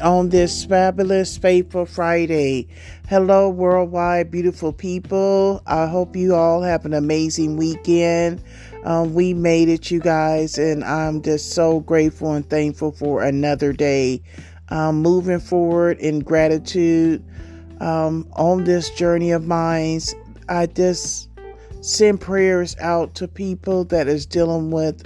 on this fabulous, faithful Friday. Hello, worldwide beautiful people. I hope you all have an amazing weekend. Um, we made it, you guys, and I'm just so grateful and thankful for another day. Um, moving forward in gratitude um, on this journey of mine, I just send prayers out to people that is dealing with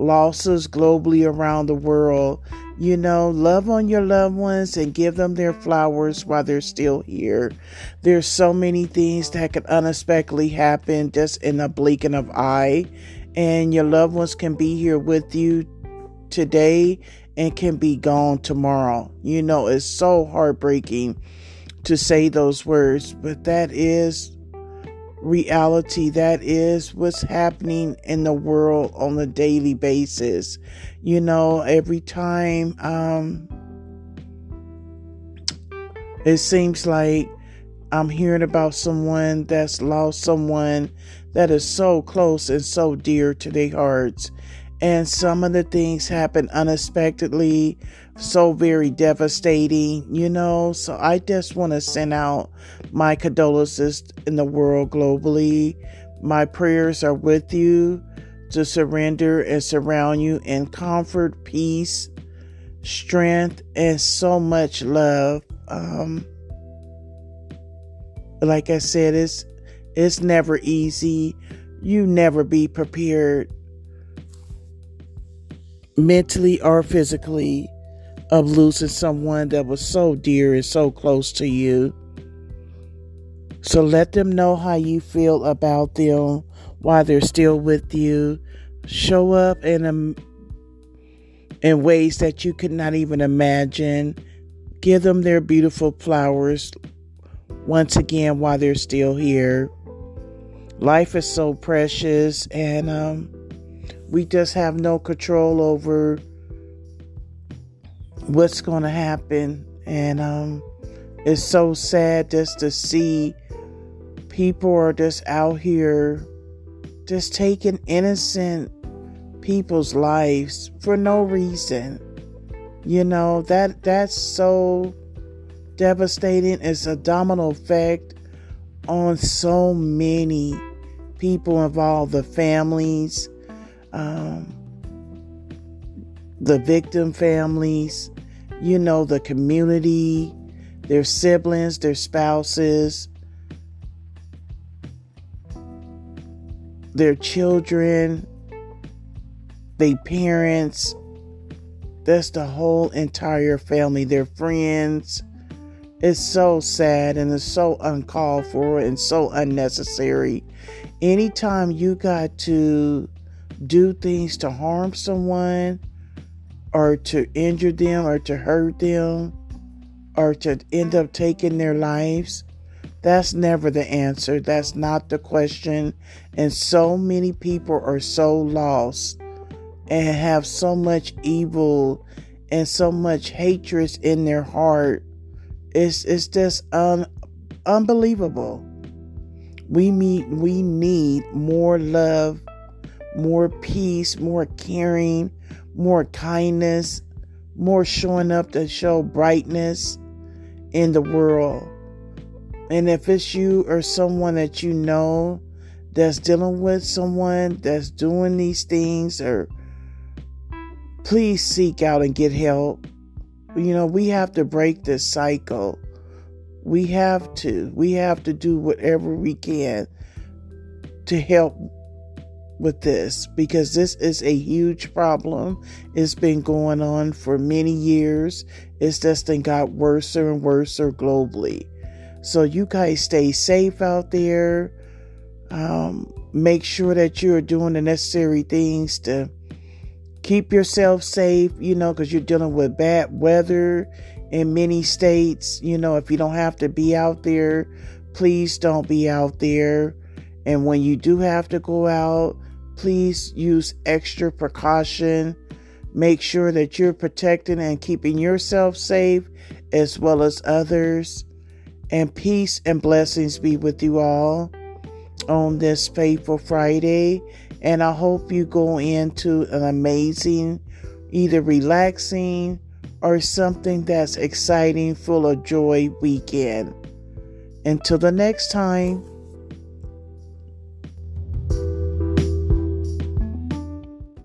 losses globally around the world. You know, love on your loved ones and give them their flowers while they're still here. There's so many things that can unexpectedly happen just in a blinking of eye, and your loved ones can be here with you today and can be gone tomorrow. You know, it's so heartbreaking to say those words, but that is reality. That is what's happening in the world on a daily basis. You know, every time um, it seems like I'm hearing about someone that's lost someone that is so close and so dear to their hearts. And some of the things happen unexpectedly, so very devastating, you know. So I just want to send out my condolences in the world globally. My prayers are with you to surrender and surround you in comfort, peace, strength, and so much love. Um, like I said, it's it's never easy. You never be prepared mentally or physically of losing someone that was so dear and so close to you. So let them know how you feel about them while they're still with you. Show up in a, in ways that you could not even imagine. Give them their beautiful flowers once again while they're still here. Life is so precious and um, we just have no control over what's going to happen. And um, it's so sad just to see people are just out here just taking innocent people's lives for no reason. You know, that that's so devastating. It's a domino effect on so many people involved, the families, um, the victim families, you know, the community, their siblings, their spouses, their children, their parents. That's the whole entire family, their friends. It's so sad and it's so uncalled for and so unnecessary. Anytime you got to do things to harm someone or to injure them or to hurt them or to end up taking their lives, that's never the answer. That's not the question. And so many people are so lost and have so much evil and so much hatred in their heart. It's it's just un, unbelievable. We meet we need more love more peace, more caring, more kindness, more showing up to show brightness in the world. And if it's you or someone that you know that's dealing with someone that's doing these things, or please seek out and get help. You know, we have to break this cycle. We have to. We have to do whatever we can to help with this because this is a huge problem. It's been going on for many years. It's just then got worse and worse globally. So you guys stay safe out there. Um, make sure that you're doing the necessary things to keep yourself safe, you know, because you're dealing with bad weather in many states. You know, if you don't have to be out there, please don't be out there. And when you do have to go out, Please use extra precaution. Make sure that you're protecting and keeping yourself safe as well as others. And peace and blessings be with you all on this faithful Friday. And I hope you go into an amazing, either relaxing or something that's exciting, full of joy weekend. Until the next time.